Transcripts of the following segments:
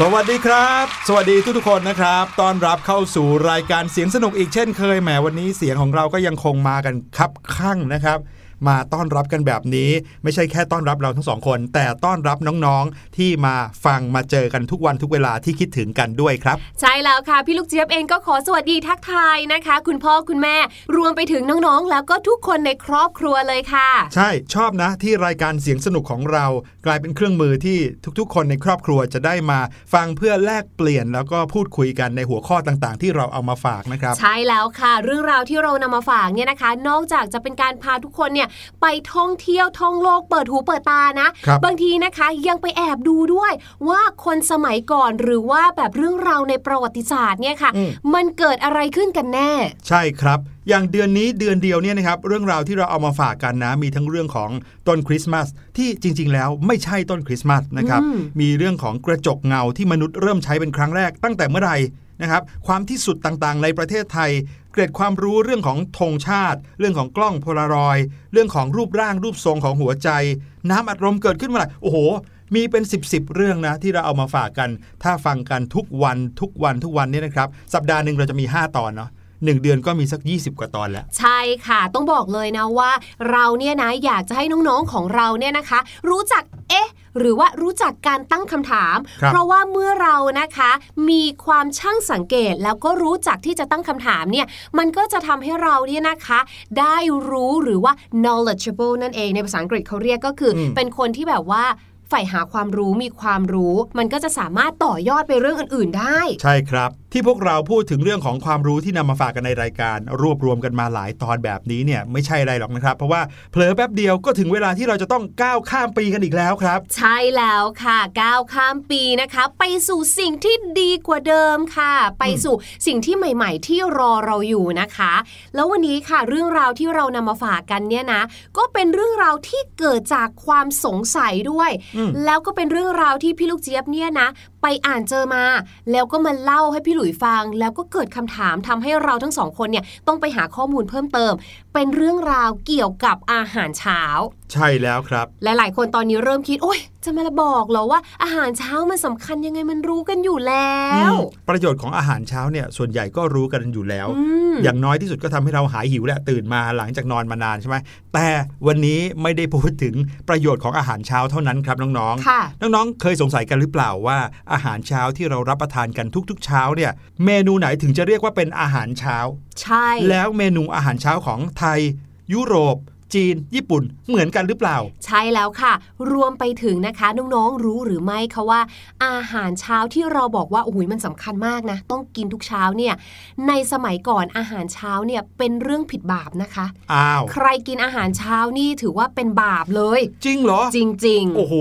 สวัสดีครับ สวัสดีทุกทุกคนนะครับ ต้อนรับเข้าสู่รายการเสียงสนุกอีกเช่นเคย แหมวันนี้เสียงของเราก็ยังคงมากันคับข้างนะครับ มาต้อนรับกันแบบนี้ ไม่ใช่แค่ต้อนรับเราทั้งสองคน แต่ต้อนรับน้องๆที่มาฟังมาเจอกันทุกวันทุกเวลาที่คิดถึงกันด้วยครับ ใช่แล้วค่ะ พี่ลูกเจี๊ยบเองก็ขอสวัสดีทักทายนะคะ คุณพ่อคุณแม่รวมไปถึงน้องๆ แล้วก็ทุกคนในครอบครัวเลยค่ะ ใช่ชอบนะที่รายการเสียงสนุกของเรา กลายเป็นเครื่องมือที่ทุกๆ คนในครอบครัวจะได้มาฟังเพื่อแลกเปลี่ยน แล้วก็พูดคุยกันในหัวข้อต่างๆ ที่เราเอามาฝากนะครับ ใช่แล้วค่ะ เรื่องราวที่เรานำมาฝากเนี่ยนะคะ นอกจากจะเป็นการพาทุกคนเนี่ยไปท่องเที่ยวท่องโลกเปิดหูเปิดตานะครับบางทีนะคะยังไปแอบดูด้วยว่าคนสมัยก่อนหรือว่าแบบเรื่องราวในประวัติศาสตร์เนี่ยค่ะอืมมันเกิดอะไรขึ้นกันแน่ ใช่ครับอย่างเดือนนี้เดือนเดียวเนี่ยนะครับเรื่องราวที่เราเอามาฝากกันนะ มีทั้งเรื่องของต้นคริสต์มาสที่จริง ๆ แล้วไม่ใช่ต้นคริสต์มาสนะครับอืมมีเรื่องของกระจกเงาที่มนุษย์เริ่มใช้เป็นครั้งแรกตั้งแต่เมื่อไหร่ นะครับความที่สุดต่างๆ ในประเทศไทย เกร็ดความรู้เรื่องของธงชาติ เรื่องของกล้องโพลารอยด์เรื่องของรูปร่างรูปทรงของหัวใจ น้ำอัดลมเกิดขึ้นเมื่อไหร่โอ้โห มีเป็น 10บสเรื่องนะที่เราเอามาฝากกัน ถ้าฟังกันทุกวันทุกวันทุกวันนี่นะครับ สัปดาห์หนึ่งเราจะมี 5 ตอนเนาะหนึ่งเดือนก็มีสัก 20 กว่าตอนแล้ว ใช่ค่ะ ต้องบอกเลยนะว่า เราเนี่ยนะอยากจะให้น้องๆของเราเนี่ยนะคะ รู้จักเอ๊ะ หรือว่ารู้จักการตั้งคำถามครับเพราะว่าเมื่อเรานะคะมีความช่างสังเกตแล้วก็รู้จักที่จะตั้งคำถามเนี่ยมันก็จะทำให้เราเนี่ยนะคะ ได้รู้หรือว่า knowledgeable นั่นเองในภาษาอังกฤษเขาเรียกก็คืออมเป็นคนที่แบบว่าใฝ่หาความรู้มีความรู้ มันก็จะสามารถต่อยอดไปเรื่องอื่น ๆได้ ใช่ครับ ที่พวกเราพูดถึงเรื่องของความรู้ที่นำมาฝากกันในรายการ รวบรวมกันมาหลายตอนแบบนี้เนี่ยไม่ใช่อะไรหรอกนะครับ เพราะว่าเผลอแป๊บเดียวก็ถึงเวลาที่เราจะต้องก้าวข้ามปีกันอีกแล้วครับ ใช่แล้วค่ะก้าวข้ามปีนะคะ ไปสู่สิ่งที่ดีกว่าเดิมค่ะ ไปสู่สิ่งที่ใหม่ ๆ ที่รอเราอยู่นะคะ แล้ววันนี้ค่ะเรื่องราวที่เรานำมาฝากกันเนี่ยนะ ก็เป็นเรื่องราวที่เกิดจากความสงสัยด้วยอืมแล้วก็เป็นเรื่องราวที่พี่ลูกเจี๊ยบเนี่ยนะ ไปอ่านเจอมา แล้วก็มาเล่าให้พี่หลุยฟัง แล้วก็เกิดคำถามทำให้เราทั้งสองคนเนี่ยต้องไปหาข้อมูลเพิ่มเติม เป็นเรื่องราวเกี่ยวกับอาหารเช้าใช่แล้วครับ หลาย ๆ คนตอนนี้เริ่มคิด โอ๊ยจะมาบอกเหรอว่า อาหารเช้ามันสำคัญยังไงมันรู้กันอยู่แล้วอืมประโยชน์ของอาหารเช้าเนี่ยส่วนใหญ่ก็รู้กันอยู่แล้วอืมอย่างน้อยที่สุดก็ทำให้เราหายหิวแหละตื่นมาหลังจากนอนมานานใช่ไหมแต่วันนี้ไม่ได้พูดถึงประโยชน์ของอาหารเช้าเท่านั้นครับน้องๆค่ะน้องๆ เคยสงสัยกันหรือเปล่าว่า อาหารเช้าที่เรารับประทานกันทุก ๆ เช้าเนี่ย เมนูไหนถึงจะเรียกว่าเป็นอาหารเช้า ใช่ แล้วเมนูอาหารเช้าของไทย ยุโรป จีน ญี่ปุ่นเหมือนกันหรือเปล่า ใช่แล้วค่ะ รวมไปถึงนะคะน้องๆรู้หรือไม่คะว่า อาหารเช้าที่เราบอกว่าโอ้ยมันสำคัญมากนะ ต้องกินทุกเช้าเนี่ยในสมัยก่อนอาหารเช้าเนี่ยเป็นเรื่องผิดบาปนะคะอ้าวใครกินอาหารเช้านี่ถือว่าเป็นบาปเลย จริงเหรอ จริงโอ้โห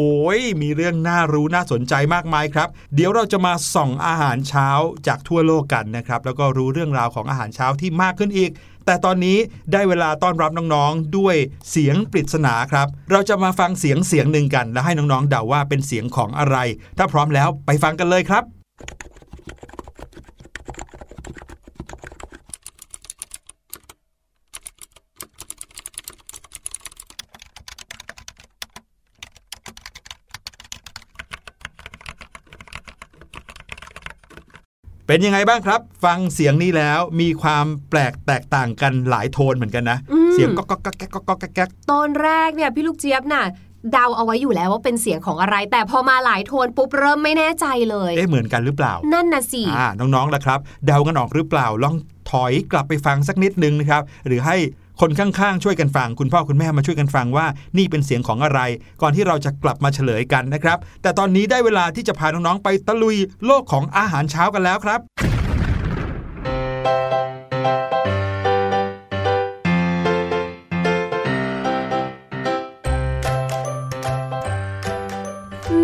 มีเรื่องน่ารู้น่าสนใจมากมายครับ เดี๋ยวเราจะมาส่องอาหารเช้าจากทั่วโลกกันนะครับแล้วก็รู้เรื่องราวของอาหารเช้าที่มากขึ้นอีก แต่ตอนนี้ได้เวลาต้อนรับน้องๆ ด้วยเสียงปริศนาครับ เราจะมาฟังเสียงเสียงหนึ่งกัน และให้น้องๆเดาว่าเป็นเสียงของอะไร ถ้าพร้อมแล้วไปฟังกันเลยครับ เป็นยังไงบ้างครับ ฟังเสียงนี้แล้วมีความแปลกแตกต่างกันหลายโทนเหมือนกันนะอืมเสียงก็ก็ก็แก๊กก็ก็แก๊กแก๊กๆตอนแรกเนี่ยพี่ลูกเจี๊ยบน่ะเดาเอาไว้อยู่แล้วว่าเป็นเสียงของอะไร แต่พอมาหลายโทนปุ๊บเริ่มไม่แน่ใจเลย เอ๊ะเหมือนกันหรือเปล่า นั่นน่ะสิอ่าน้องๆล่ะครับ เดากันออกหรือเปล่าลองถอยกลับไปฟังสักนิดนึงนะครับ หรือให้ คนข้างๆช่วยกันฟัง คุณพ่อคุณแม่มาช่วยกันฟังว่า นี่เป็นเสียงของอะไร ก่อนที่เราจะกลับมาเฉลยกันนะครับ แต่ตอนนี้ได้เวลาที่จะพาน้องๆไปตะลุยโลกของอาหารเช้ากันแล้วครับ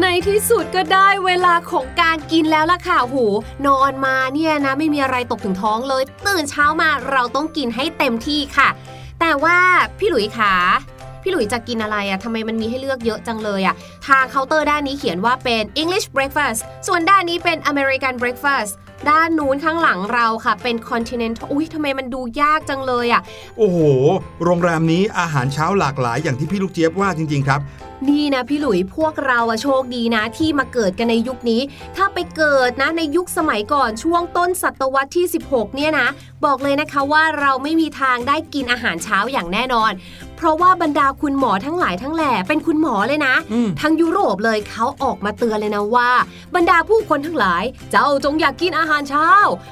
ในที่สุดก็ได้เวลาของการกินแล้วล่ะค่ะโหนอนมาเนี่ยนะไม่มีอะไรตกถึงท้องเลย ตื่นเช้ามาเราต้องกินให้เต็มที่ค่ะ แต่ว่าพี่หลุยขาพี่หลุยจะกินอะไรอะทำไมมันมีให้เลือกเยอะจังเลยอะทางเคาน์เตอร์ด้านนี้เขียนว่าเป็น English breakfast ส่วนด้านนี้เป็น American breakfast ด้านนู้นข้างหลังเราค่ะ เป็น continental อุ้ยทำไมมันดูยากจังเลยอะ โอ้โห โรงแรมนี้อาหารเช้าหลากหลายอย่างที่พี่ลูกเจี๊ยบว่าจริง ๆ ครับนี่นะพี่หลุยพวกเราอะโชคดีนะที่มาเกิดกันในยุคนี้ ถ้าไปเกิดนะในยุคสมัยก่อนช่วงต้นศตวรรษที่ 16 เนี่ยนะ บอกเลยนะคะว่าเราไม่มีทางได้กินอาหารเช้าอย่างแน่นอน เพราะว่าบรรดาคุณหมอทั้งหลายทั้งแหล่เป็นคุณหมอเลยนะอืมทั้งยุโรปเลยเขาออกมาเตือนเลยนะว่า บรรดาผู้คนทั้งหลาย เจ้าจงอยากกินอาหารเช้า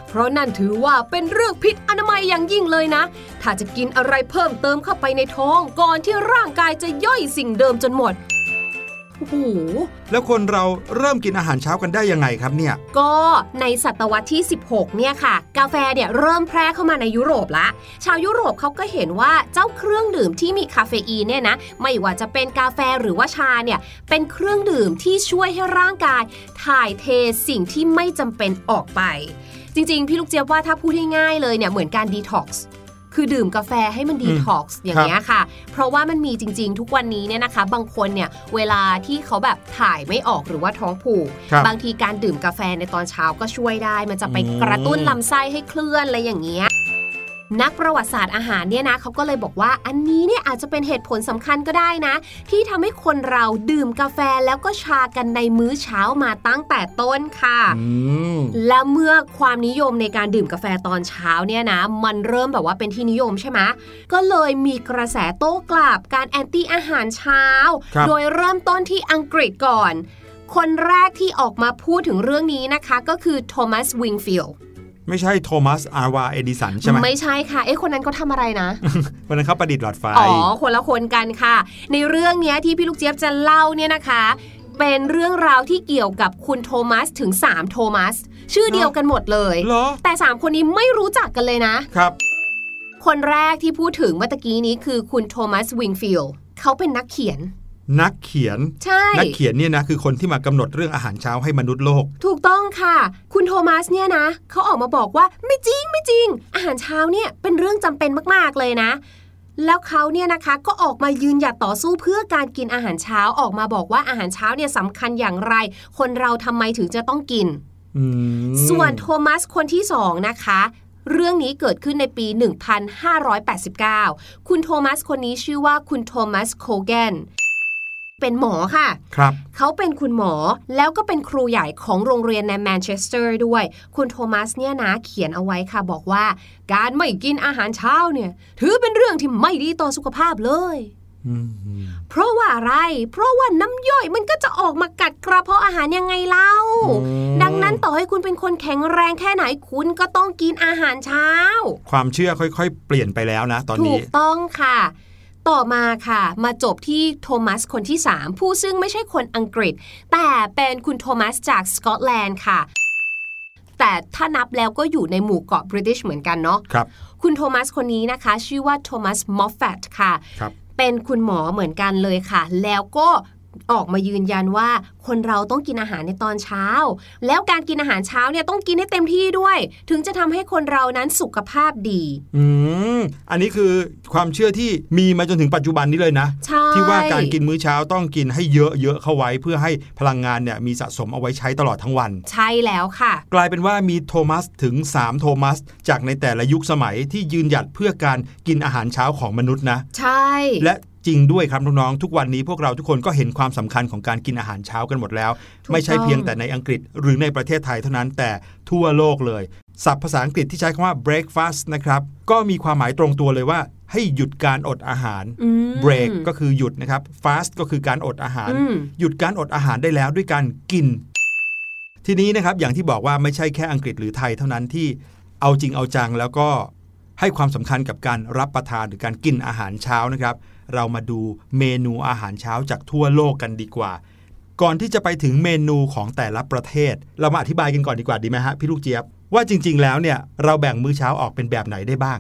เพราะนั่นถือว่าเป็นเรื่องผิดอนามัยอย่างยิ่งเลยนะ ถ้าจะกินอะไรเพิ่มเติมเข้าไปในท้องก่อนที่ร่างกายจะย่อยสิ่งเดิมจนหมด โอ้โหแล้วคนเราเริ่มกินอาหารเช้ากันได้ยังไงครับเนี่ย ก็ในศตวรรษที่ 16 เนี่ยค่ะ กาแฟเนี่ยเริ่มแพร่เข้ามาในยุโรปละ ชาวยุโรปเขาก็เห็นว่าเจ้าเครื่องดื่มที่มีคาเฟอีนเนี่ยนะ ไม่ว่าจะเป็นกาแฟหรือว่าชาเนี่ย เป็นเครื่องดื่มที่ช่วยให้ร่างกาย ถ่ายเทสิ่งที่ไม่จำเป็นออกไป จริงๆ พี่ลูกเจี๊ยบว่าถ้าพูดง่ายๆเลยเนี่ยเหมือนการดีท็อกซ์ คือดื่มกาแฟให้มันดีท็อกซ์อย่างเงี้ยค่ะ เพราะว่ามันมีจริง ๆ ทุกวันนี้เนี่ยนะคะ บางคนเนี่ยเวลาที่เขาแบบถ่ายไม่ออกหรือว่าท้องผูกครับบางทีการดื่มกาแฟในตอนเช้าก็ช่วยได้ มันจะไปอืมกระตุ้นลำไส้ให้เคลื่อนอะไรอย่างเงี้ย นักประวัติศาสตร์อาหารเนี่ยนะเขาก็เลยบอกว่าอันนี้เนี่ยอาจจะเป็นเหตุผลสำคัญก็ได้นะ ที่ทำให้คนเราดื่มกาแฟแล้วก็ชากันในมื้อเช้ามาตั้งแต่ต้นค่ะอืมและเมื่อความนิยมในการดื่มกาแฟตอนเช้าเนี่ยนะ มันเริ่มแบบว่าเป็นที่นิยมใช่ไหมก็เลยมีกระแสโต้กลับการ anti อาหารเช้าครับโดยเริ่มต้นที่อังกฤษก่อน คนแรกที่ออกมาพูดถึงเรื่องนี้นะคะ ก็คือโทมัสวิงฟิลด์ ไม่ใช่โทมัสอัลวาเอดิสันใช่ไหมไม่ใช่ค่ะ เอ๊ะคนนั้นเขาทำอะไรนะคนนั้นเขาประดิษฐ์หลอดไฟอ๋อคนละคนกันค่ะ ในเรื่องเนี้ยที่พี่ลูกเจี๊ยบจะเล่าเนี่ยนะคะเป็นเรื่องราวที่เกี่ยวกับคุณโทมัสถึง 3 โทมัส ชื่อเดียวกันหมดเลยเหรอแต่ 3 คนนี้ไม่รู้จักกันเลยนะครับ คนแรกที่พูดถึงเมื่อตะกี้นี้คือคุณโทมัสวิงฟิลด์เขาเป็นนักเขียน นักเขียน ใช่ นักเขียนเนี่ยนะคือคนที่มากำหนดเรื่องอาหารเช้าให้มนุษย์โลก ถูกต้องค่ะ คุณโทมัสเนี่ยนะเขาออกมาบอกว่าไม่จริงไม่จริง อาหารเช้าเนี่ยเป็นเรื่องจำเป็นมากๆเลยนะ แล้วเขาเนี่ยนะคะก็ออกมายืนหยัดต่อสู้เพื่อการกินอาหารเช้าออกมาบอกว่าอาหารเช้าเนี่ยสำคัญอย่างไร คนเราทำไมถึงจะต้องกินอืมส่วนโทมัสคนที่สองนะคะเรื่องนี้เกิดขึ้นในปี 1589 คุณโทมัสคนนี้ชื่อว่าคุณโทมัสโคแกน เป็นหมอค่ะครับเขาเป็นคุณหมอแล้วก็เป็นครูใหญ่ของโรงเรียนในแมนเชสเตอร์ด้วย คุณโทมัสเนี่ยนะเขียนเอาไว้ค่ะบอกว่า การไม่กินอาหารเช้าเนี่ยถือเป็นเรื่องที่ไม่ดีต่อสุขภาพเลยอืมเพราะว่าอะไร เพราะว่าน้ำย่อยมันก็จะออกมากัดกระเพาะอาหารยังไงเล่า ดังนั้นต่อให้คุณเป็นคนแข็งแรงแค่ไหนคุณก็ต้องกินอาหารเช้า ความเชื่อค่อยๆ เปลี่ยนไปแล้วนะ ตอนถูนี้กต้องค่ะ ต่อมาค่ะ มาจบที่โทมัสคนที่ 3 ผู้ซึ่งไม่ใช่คนอังกฤษ แต่เป็นคุณโทมัสจากสกอตแลนด์ค่ะ แต่ถ้านับแล้วก็อยู่ในหมู่เกาะบริติชเหมือนกันเนาะครับคุณโทมัสคนนี้นะคะ ชื่อว่าโทมัสมอฟแฟตค่ะครับเป็นคุณหมอเหมือนกันเลยค่ะ แล้วก็ ออกมายืนยันว่าคนเราต้องกินอาหารในตอนเช้า แล้วการกินอาหารเช้าเนี่ยต้องกินให้เต็มที่ด้วย ถึงจะทำให้คนเรานั้นสุขภาพดี อืมอันนี้คือความเชื่อที่มีมาจนถึงปัจจุบันนี้เลยนะใช่ที่ว่าการกินมื้อเช้าต้องกินให้เยอะๆเข้าไว้ เพื่อให้พลังงานเนี่ยมีสะสมเอาไว้ใช้ตลอดทั้งวัน ใช่แล้วค่ะ กลายเป็นว่ามีโทมัสถึง 3 โทมัส จากในแต่ละยุคสมัยที่ยืนหยัดเพื่อการกินอาหารเช้าของมนุษย์นะ ใช่ และ จริงด้วยครับน้องๆทุกวันนี้พวกเราทุกคนก็เห็นความสำคัญของการกินอาหารเช้ากันหมดแล้วถูกไม่ใช่ต้องเพียงแต่ในอังกฤษหรือในประเทศไทยเท่านั้นแต่ทั่วโลกเลยศัพท์ภาษาอังกฤษที่ใช้คำว่า breakfast นะครับก็มีความหมายตรงตัวเลยว่าให้หยุดการอดอาหารอืม break ก็คือหยุดนะครับ fast ก็คือการอดอาหารอืมหยุดการอดอาหารได้แล้วด้วยการกิน ทีนี้นะครับอย่างที่บอกว่าไม่ใช่แค่อังกฤษหรือไทยเท่านั้นที่เอาจริงเอาจังแล้วก็ ให้ความสำคัญกับการรับประทานหรือการกินอาหารเช้านะครับ เรามาดูเมนูอาหารเช้าจากทั่วโลกกันดีกว่า ก่อนที่จะไปถึงเมนูของแต่ละประเทศ เรามาอธิบายกันก่อนดีกว่าดีไหมฮะพี่ลูกเจี๊ยบว่าจริง ๆ แล้วเนี่ยเราแบ่งมื้อเช้าออกเป็นแบบไหนได้บ้าง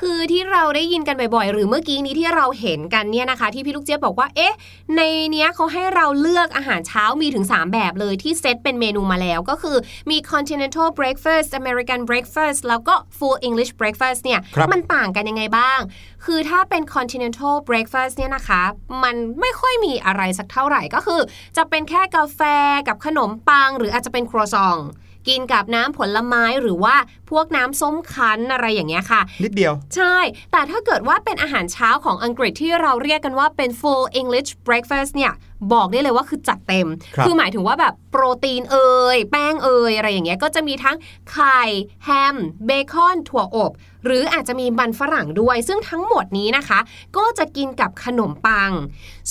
คือที่เราได้ยินกันบ่อยๆ หรือเมื่อกี้นี้ที่เราเห็นกันเนี่ยนะคะ ที่พี่ลูกเจี๊ยบบอกว่า เอ๊ะ ในเนี้ยเขาให้เราเลือกอาหารเช้ามีถึง 3 แบบเลยที่เซตเป็นเมนูมาแล้วก็คือมี continental breakfast American breakfast แล้วก็ full English breakfast เนี่ยครับมันต่างกันยังไงบ้าง คือถ้าเป็น continental breakfast เนี่ยนะคะ มันไม่ค่อยมีอะไรสักเท่าไหร่ก็คือ จะเป็นแค่กาแฟกับขนมปัง หรืออาจจะเป็นครัวซอง กินกับน้ำผลไม้หรือว่าพวกน้ำส้มคั้นอะไรอย่างเงี้ยค่ะ นิดเดียว ใช่ แต่ถ้าเกิดว่าเป็นอาหารเช้าของอังกฤษที่เราเรียกกันว่าเป็น full English breakfast เนี่ยบอกได้เลยว่าคือจัดเต็มครับอหมายถึงว่าแบบโปรตีนเอ่ยแป้งเอ่ยอะไรอย่างเงี้ยก็จะมีทั้งไข่แฮมเบคอนถั่วอบ หรืออาจจะมีมันฝรั่งด้วย ซึ่งทั้งหมดนี้นะคะ ก็จะกินกับขนมปัง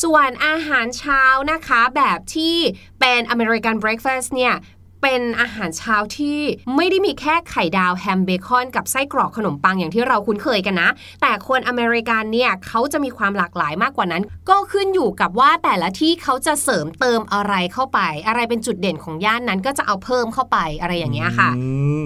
ส่วนอาหารเช้านะคะแบบที่เป็น American breakfast เนี่ย เป็นอาหารเช้าที่ไม่ได้มีแค่ไข่ดาวแฮมเบคอนกับไส้กรอกขนมปังอย่างที่เราคุ้นเคยกันนะ แต่คนอเมริกันเนี่ยเขาจะมีความหลากหลายมากกว่านั้น ก็ขึ้นอยู่กับว่าแต่ละที่เขาจะเสริมเติมอะไรเข้าไป อะไรเป็นจุดเด่นของย่านนั้นก็จะเอาเพิ่มเข้าไปอะไรอย่างเงี้ยค่ะอืม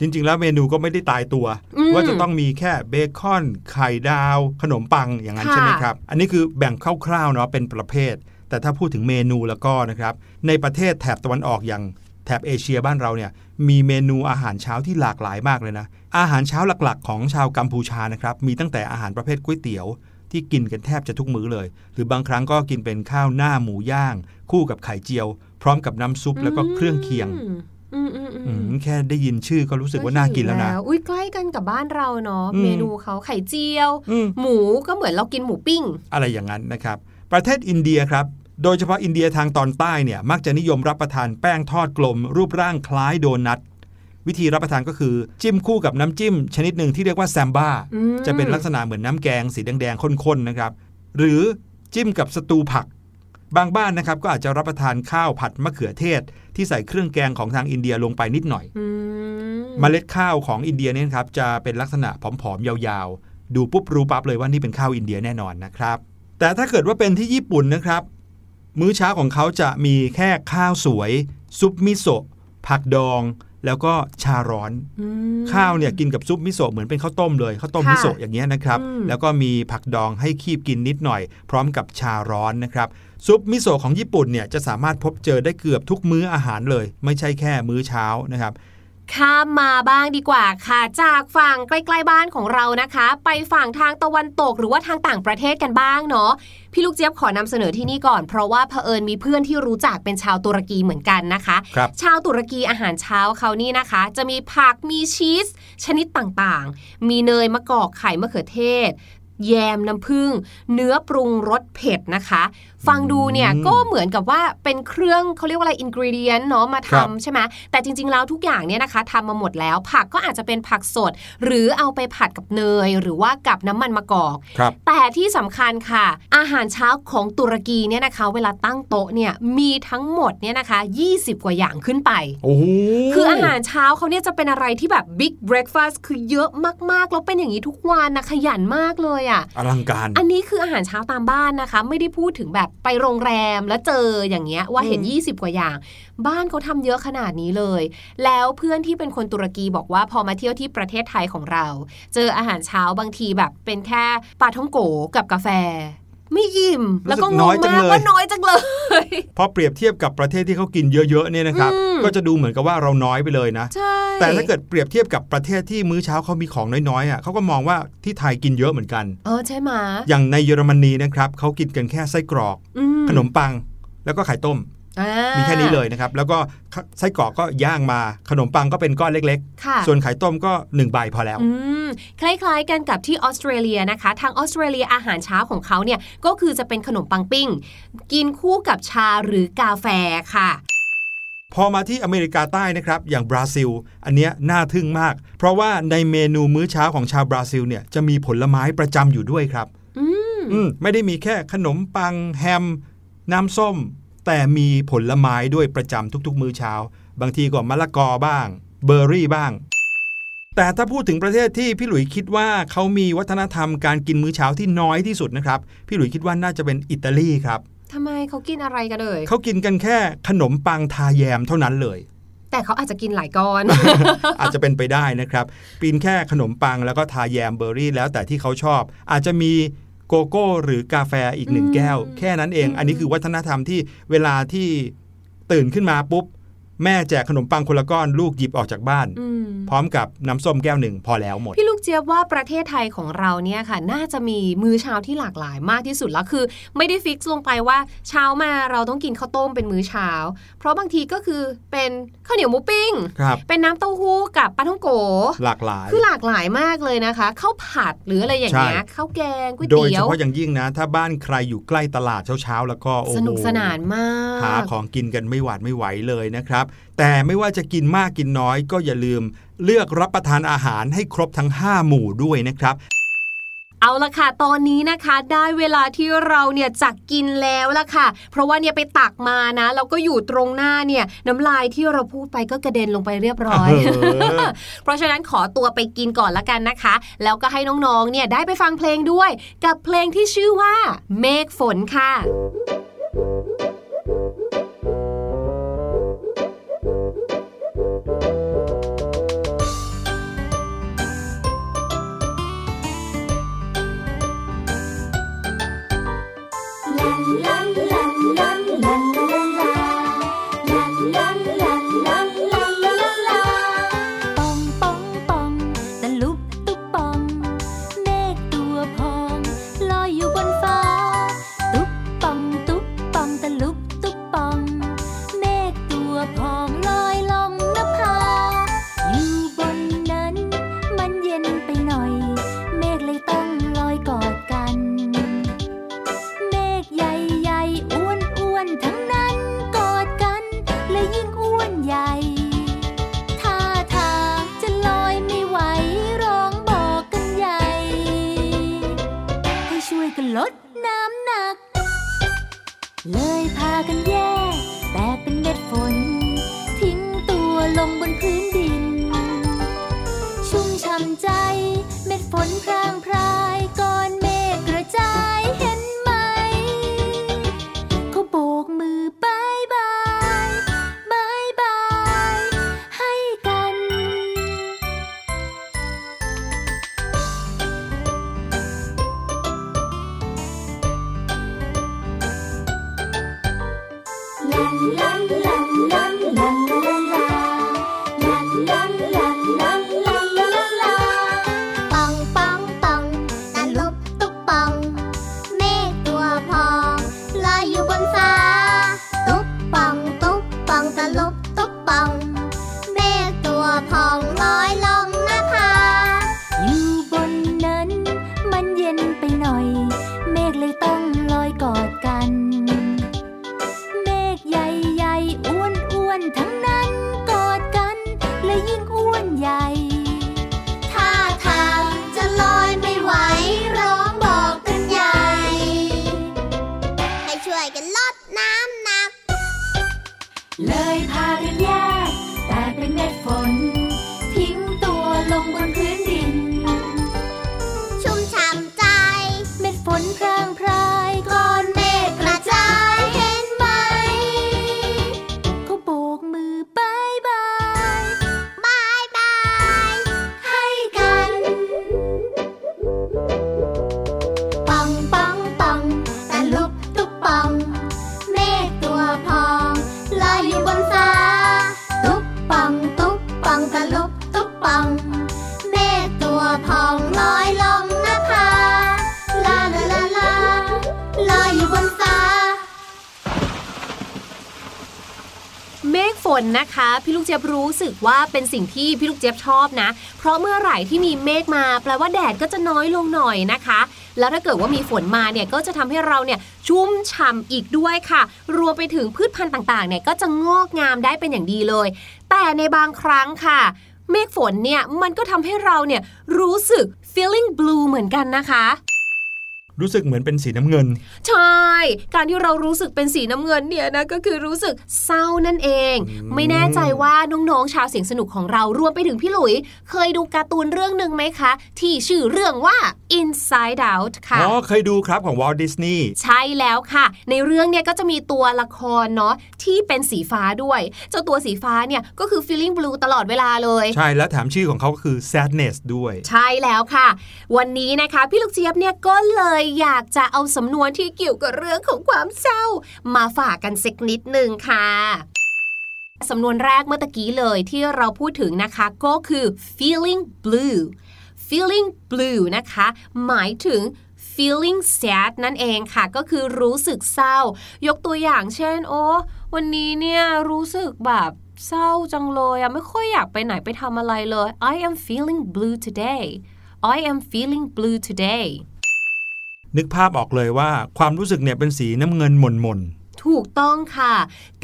จริง ๆ แล้วเมนูก็ไม่ได้ตายตัวอืมว่าจะต้องมีแค่เบคอน ไข่ดาว ขนมปังอย่างนั้นค่ะใช่ไหมครับ อันนี้คือแบ่งคร่าวๆเนาะเป็นประเภท แต่ถ้าพูดถึงเมนูแล้วก็นะครับ ในประเทศแถบตะวันออกอย่างแถบเอเชียบ้านเราเนี่ยมีเมนูอาหารเช้าที่หลากหลายมากเลยนะอาหารเช้าหลักๆ ของชาวกัมพูชานะครับมีตั้งแต่อาหารประเภทก๋วยเตี๋ยว ที่กินกันแทบจะทุกมื้อเลย หรือบางครั้งก็กินเป็นข้าวหน้าหมูย่าง คู่กับไข่เจียว พร้อมกับน้ำซุปแล้วก็เครื่องเคียงอืมอืมอืมอืมแค่ได้ยินชื่อก็รู้สึกว่าน่ากินแล้วนะ อุ้ยใกล้กันกับบ้านเราเนาะอืมเมนูเขาไข่เจียวอืมหมูก็เหมือนเรากินหมูปิ้ง อะไรอย่างนั้นนะครับ ประเทศอินเดียครับ โดยเฉพาะอินเดียทางตอนใต้เนี่ยมักจะนิยมรับประทานแป้งทอดกลม รูปร่างคล้ายโดนัทวิธีรับประทานก็คือจิ้มคู่กับน้ำจิ้ม ชนิดหนึ่งที่เรียกว่าแซมบ้าอืมจะเป็นลักษณะเหมือนน้ำแกงสีแดงๆข้นๆนะครับ หรือจิ้มกับสตูผัก บางบ้านนะครับก็อาจจะรับประทานข้าวผัดมะเขือเทศ ที่ใส่เครื่องแกงของทางอินเดียลงไปนิดหน่อยอืมเมล็ดข้าวของอินเดียเนี่ยนะครับจะเป็นลักษณะผอมๆยาวๆ ดูปุ๊บรู้ปั๊บเลยว่านี่เป็นข้าวอินเดียแน่นอนนะครับ แต่ถ้าเกิดว่าเป็นที่ญี่ปุ่นนะครับ มื้อเช้าของเขาจะมีแค่ข้าวสวย ซุปมิโซะผักดอง แล้วก็ชาร้อนอืมข้าวเนี่ยกินกับซุปมิโซะเหมือนเป็นข้าวต้มเลยข้าวต้มค่ะมิโซะอย่างเงี้ยนะครับอืมแล้วก็มีผักดองให้คีบกินนิดหน่อย พร้อมกับชาร้อนนะครับซุปมิโซะของญี่ปุ่นเนี่ยจะสามารถพบเจอได้เกือบทุกมื้ออาหารเลย ไม่ใช่แค่มื้อเช้านะครับ ข้ามมาบ้างดีกว่าค่ะ จากฝั่งใกล้ๆบ้านของเรานะคะ ไปฝั่งทางตะวันตกหรือว่าทางต่างประเทศกันบ้างเนาะพี่ลูกเจี๊ยบขอนำเสนอที่นี่ก่อน เพราะว่าเผอิญมีเพื่อนที่รู้จักเป็นชาวตุรกีเหมือนกันนะคะครับชาวตุรกีอาหารเช้าเขานี่นะคะ จะมีผักมีชีส ชนิดต่างๆ มีเนยมะกอกไข่มะเขือเทศ แยมน้ำผึ้งเนื้อปรุงรสเผ็ดนะคะ ฟังดูเนี่ยอืมก็เหมือนกับว่าเป็นเครื่องเขาเรียกว่าอะไรอินก e เดียนเนาะมาครับทำใช่ไหมแต่จริง ๆ แล้วทุกอย่างเนี่ยนะคะทำมาหมดแล้ว ผักก็อาจจะเป็นผักสด หรือเอาไปผัดกับเนย หรือว่ากับน้ำมันมะกอกครับแต่ที่สำคัญค่ะ อาหารเช้าของตุรกีเนี่ยนะคะ เวลาตั้งโต๊ะเนี่ยมีทั้งหมดเนี่ยนะคะ 20 กว่าอย่างขึ้นไปโอ้โหคืออาหารเช้าเขาเนี่ยจะเป็นอะไรที่แบบ big breakfast คือเยอะมากๆแล้วเป็นอย่างนี้ทุกวันนะขยันมากเลยอะ่ะอลังการ อันนี้คืออาหารเช้าตามบ้านนะคะ ไม่ได้พูดถึงแบบไปโรงแรมแล้วเจออย่างเงี้ยว่าเห็นอืม20 กว่าอย่าง บ้านเขาทำเยอะขนาดนี้เลย แล้วเพื่อนที่เป็นคนตุรกีบอกว่าพอมาเที่ยวที่ประเทศไทยของเรา เจออาหารเช้าบางทีแบบเป็นแค่ปลาท่องโกกับกาแฟ ไม่อิ่ม แล้วก็งน้องยจังมากเลยว่าน้อยจังเลยพอเปรียบเทียบกับประเทศที่เขากินเยอะๆเนี่ยนะครับอืมก็จะดูเหมือนกับว่าเราน้อยไปเลยนะใช่แต่ถ้าเกิดเปรียบเทียบกับประเทศที่มื้อเช้าเขามีของน้อยๆอะเขาก็มองว่าที่ไทยกินเยอะเหมือนกันเออใช่ไหมอย่างในเยอรมนีนะครับเขากินกันแค่ไส้กรอกอืขนมปังแล้วก็ไข่ต้มอ่า มีแค่นี้เลยนะครับ แล้วก็ไส้กรอกก็ย่างมาขนมปังก็เป็นก้อนเล็กค่ะๆส่วนไข่ต้มก็หนึ่งใบพอแล้วอืมคล้ายๆกันกับที่ออสเตรเลียนะคะ ทางออสเตรเลียอาหารเช้าของเขาเนี่ยก็คือจะเป็นขนมปังปิ้ง กินคู่กับชาหรือกาแฟค่ะพอมาที่อเมริกาใต้นะครับ อย่างบราซิล อันเนี้ยน่าทึ่งมาก เพราะว่าในเมนูมื้อเช้าของชาวบราซิลเนี่ยจะมีผลไม้ประจำอยู่ด้วยครับ อืมอืมไม่ได้มีแค่ขนมปังแฮม น้ำส้ม แต่มีผลไม้ด้วยประจำทุกๆ มื้อเช้า บางทีก็มะละกอบ้าง เบอร์รี่บ้าง แต่ถ้าพูดถึงประเทศที่พี่หลุยคิดว่าเขามีวัฒนธรรมการกินมื้อเช้าที่น้อยที่สุดนะครับ พี่หลุยคิดว่าน่าจะเป็นอิตาลีครับทำไมเขากินอะไรกันเลยเขากินกันแค่ขนมปังทาแยมเท่านั้นเลยแต่เขาอาจจะกินหลายก้อน อาจจะเป็นไปได้นะครับเป็นแค่ขนมปังแล้วก็ทาแยมเบอร์รี่แล้วแต่ที่เขาชอบ อาจจะมี โกโก้หรือกาแฟอีกหนึ่งอืมแก้ว แค่นั้นเองอืมอันนี้คือวัฒนธรรมที่เวลาที่ตื่นขึ้นมาปุ๊บ แม่แจกขนมปังคนละก้อนลูกหยิบออกจากบ้านอืมพร้อมกับน้ำส้มแก้วหนึ่งพอแล้วหมด พี่ลูกเจี๊ยบว่าประเทศไทยของเราเนี่ยค่ะ น่าจะมีมื้อเช้าที่หลากหลายมากที่สุดแล้วคือ ไม่ได้ fix ลงไปว่าเช้ามาเราต้องกินข้าวต้มเป็นมื้อเช้า เพราะบางทีก็คือเป็น ข้าวเหนียวหมูปิ้งครับเป็นน้ำเต้าหู้กับปลาท่องโก หลากหลาย คือหลากหลายมากเลยนะคะข้าวผัดหรืออะไรอย่างเงี้ยใช่ข้าวแกงก๋วยโดยเตี๋เฉยวพาะอย่างยิ่งนะ ถ้าบ้านใครอยู่ใกล้ตลาดเช้าๆแล้วก็โอ้โหสนุกสนานมาก หาของกินกันไม่หวาดไม่ไหวเลยนะครับ แต่ไม่ว่าจะกินมากกินน้อยก็อย่าลืม เลือกรับประทานอาหารให้ครบทั้ง 5 หมู่ด้วยนะครับ เอาละค่ะ ตอนนี้นะคะได้เวลาที่เราเนี่ยจะกินแล้วละค่ะ เพราะว่าเนี่ยไปตักมานะแล้วก็อยู่ตรงหน้าเนี่ยน้ำลายที่เราพูดไปก็กระเด็นลงไปเรียบร้อยเออเพราะฉะนั้นขอตัวไปกินก่อนละกันนะคะ แล้วก็ให้น้องๆเนี่ยได้ไปฟังเพลงด้วย กับเพลงที่ชื่อว่าเมฆฝนค่ะ ย็นไปหน่อย ป จี๊ยบรู้สึกว่าเป็นสิ่งที่พี่ลูกเจี๊ยบชอบนะ เพราะเมื่อไหร่ที่มีเมฆมา แปลว่าแดดก็จะน้อยลงหน่อยนะคะ แล้วถ้าเกิดว่ามีฝนมาเนี่ยก็จะทำให้เราเนี่ยชุ่มฉ่ำอีกด้วยค่ะ รวมไปถึงพืชพันธุ์ต่างๆเนี่ยก็จะงอกงามได้เป็นอย่างดีเลย แต่ในบางครั้งค่ะเมฆฝนเนี่ยมันก็ทำให้เราเนี่ยรู้สึก feeling blue เหมือนกันนะคะ รู้สึกเหมือนเป็นสีน้ำเงิน ใช่ การที่เรารู้สึกเป็นสีน้ำเงินเนี่ยนะก็คือรู้สึกเศร้านั่นเองอืมไม่แน่ใจว่าน้องๆชาวเสียงสนุกของเรารวมไปถึงพี่หลุย เคยดูการ์ตูนเรื่องหนึ่งไหมคะ ที่ชื่อเรื่องว่า Inside Out ค่ะอ๋อเคยดูครับของวอลดิสนีย์ใช่แล้วค่ะ ในเรื่องเนี่ยก็จะมีตัวละครเนาะที่เป็นสีฟ้าด้วย เจ้าตัวสีฟ้าเนี่ยก็คือ feeling blue ตลอดเวลาเลย ใช่แล้วแถมชื่อของเขาก็คือ sadness ด้วย ใช่แล้วค่ะ วันนี้นะคะ พี่ลูกเจี๊ยบเนี่ยก็เลยอยากจะเอาสำนวนที่เกี่ยวกับเรื่องของความเศร้า มาฝากกันสักนิดหนึ่งค่ะสำนวนแรกเมื่อตะกี้เลยที่เราพูดถึงนะคะก็คือ feeling blue feeling blue นะคะ หมายถึง feeling sad นั่นเองค่ะ ก็คือรู้สึกเศร้า ยกตัวอย่างเช่น โอ้วันนี้เนี่ยรู้สึกแบบเศร้าจังเลยอะไม่ค่อยอยากไปไหนไปทำอะไรเลย I am feeling blue today I am feeling blue today นึกภาพออกเลยว่าความรู้สึกเนี่ยเป็นสีน้ำเงินหม่นหม่นถูกต้องค่ะ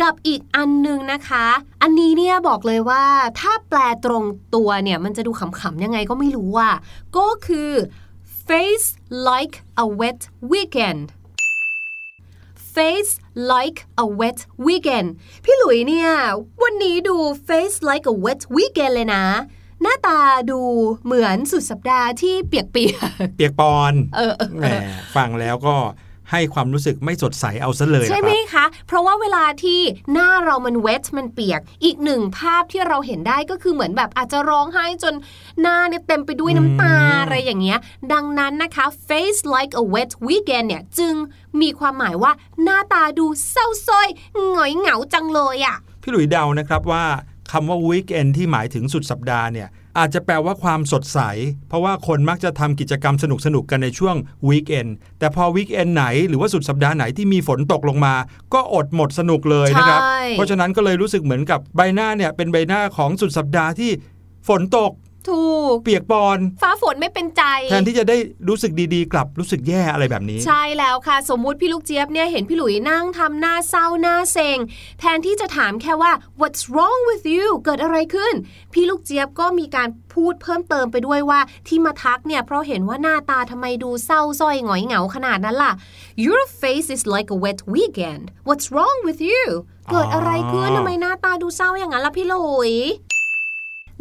กับอีกอันหนึ่งนะคะ อันนี้เนี่ยบอกเลยว่าถ้าแปลตรงตัวเนี่ยมันจะดูขำๆยังไงก็ไม่รู้ว่าก็คือ face like a wet weekend face like a wet weekend พี่หลุยเนี่ย วันนี้ดู face like a wet weekend เลยนะ หน้าตาดูเหมือนสุดสัปดาห์ที่เปียกเปียกปอนๆเออแหมฟังแล้วก็ให้ความรู้สึกไม่สดใสเอาซะเลยใช่นะไหมครับคะ เพราะว่าเวลาที่หน้าเรามันเวทมันเปียก อีกหนึ่งภาพที่เราเห็นได้ก็คือเหมือนแบบอาจจะร้องไห้จนหน้าเนี่ยเต็มไปด้วยน้ำตาอืมอะไรอย่างเงี้ย ดังนั้นนะคะ face like a wet weekend เนี่ยจึงมีความหมายว่าหน้าตาดูเศร้าส้อยหงอยเหงาจังเลยอะพี่หลุยเดานะครับว่า คำว่า weekend ที่หมายถึงสุดสัปดาห์เนี่ยอาจจะแปลว่าความสดใส เพราะว่าคนมักจะทำกิจกรรมสนุกๆกันในช่วง weekend แต่พอ weekend ไหนหรือว่าสุดสัปดาห์ไหนที่มีฝนตกลงมา ก็อดหมดสนุกเลยนะครับใช่เพราะฉะนั้นก็เลยรู้สึกเหมือนกับใบหน้าเนี่ยเป็นใบหน้าของสุดสัปดาห์ที่ฝนตก ถูก เปียกปอนฟ้าฝนไม่เป็นใจ แทนที่จะได้รู้สึกดีๆ กลับรู้สึกแย่อะไรแบบนี้ ใช่แล้วค่ะ สมมุติพี่ลูกเจี๊ยบเนี่ยเห็นพี่หลุยนั่งทำหน้าเศร้าหน้าเซ็งแทนที่จะถามแค่ว่า what's wrong with you เกิดอะไรขึ้น พี่ลูกเจี๊ยบก็มีการพูดเพิ่มเติมไปด้วยว่าที่มาทักเนี่ยเพราะเห็นว่าหน้าตาทำไมดูเศร้าส้อยหงอยเหงาขนาดนั้นล่ะ your face is like a wet weekend what's wrong with you เกิดอะไรขึ้นทำไมหน้าตาดูเศร้าอย่างนั้นล่ะพี่หลุย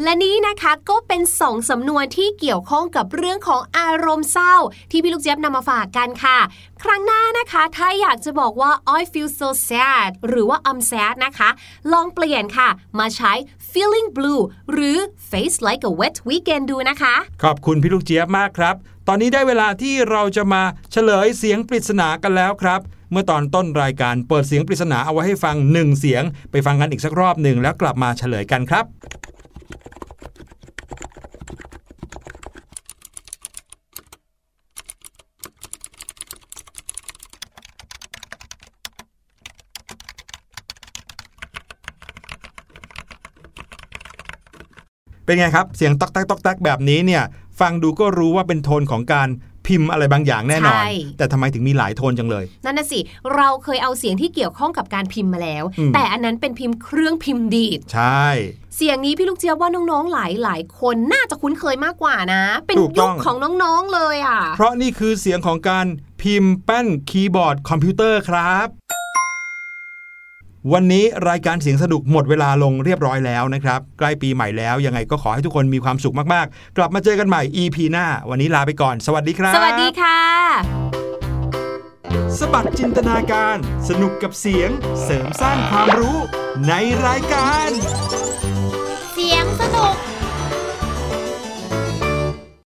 และนี้นะคะก็เป็นสองสำนวนที่เกี่ยวข้องกับเรื่องของอารมณ์เศร้า ที่พี่ลูกเจี๊ยบนำมาฝากกันค่ะ ครั้งหน้านะคะ ถ้าอยากจะบอกว่า I feel so sad หรือว่า I'm sad นะคะ ลองเปลี่ยนค่ะ มาใช้ feeling blue หรือ face like a wet weekend ดูนะคะ ขอบคุณพี่ลูกเจี๊ยบมากครับ ตอนนี้ได้เวลาที่เราจะมาเฉลยเสียงปริศนากันแล้วครับเมื่อตอนต้นรายการเปิดเสียงปริศนาเอาไว้ให้ฟังหนึ่งเสียง ไปฟังกันอีกสักรอบหนึ่งแล้วกลับมาเฉลยกันครับ เป็นไงครับ เสียงตอกแตกตอกแตกแบบนี้เนี่ย ฟังดูก็รู้ว่าเป็นโทนของการพิมพ์อะไรบางอย่างแน่นอนใช่แต่ทำไมถึงมีหลายโทนจังเลย นั่นน่ะสิ เราเคยเอาเสียงที่เกี่ยวข้องกับการพิมพ์มาแล้วอืมแต่อันนั้นเป็นพิมพ์เครื่องพิมพ์ดีด ใช่ เสียงนี้พี่ลูกเจี๊ยบว่าน้องๆหลายหลายๆคนน่าจะคุ้นเคยมากกว่านะ เป็นยุคถูกต้องของน้องๆเลยอะ เพราะนี่คือเสียงของการพิมพ์แป้นคีย์บอร์ดคอมพิวเตอร์ครับ วันนี้รายการเสียงสนุกหมดเวลาลงเรียบร้อยแล้วนะครับใกล้ปีใหม่แล้วยังไงก็ขอให้ทุกคนมีความสุขมากๆ กลับมาเจอกันใหม่ EP หน้า วันนี้ลาไปก่อน สวัสดีครับ สวัสดีค่ะ สบัดจินตนาการ สนุกกับเสียงเสริมสร้างความรู้ในรายการ เสียงสนุก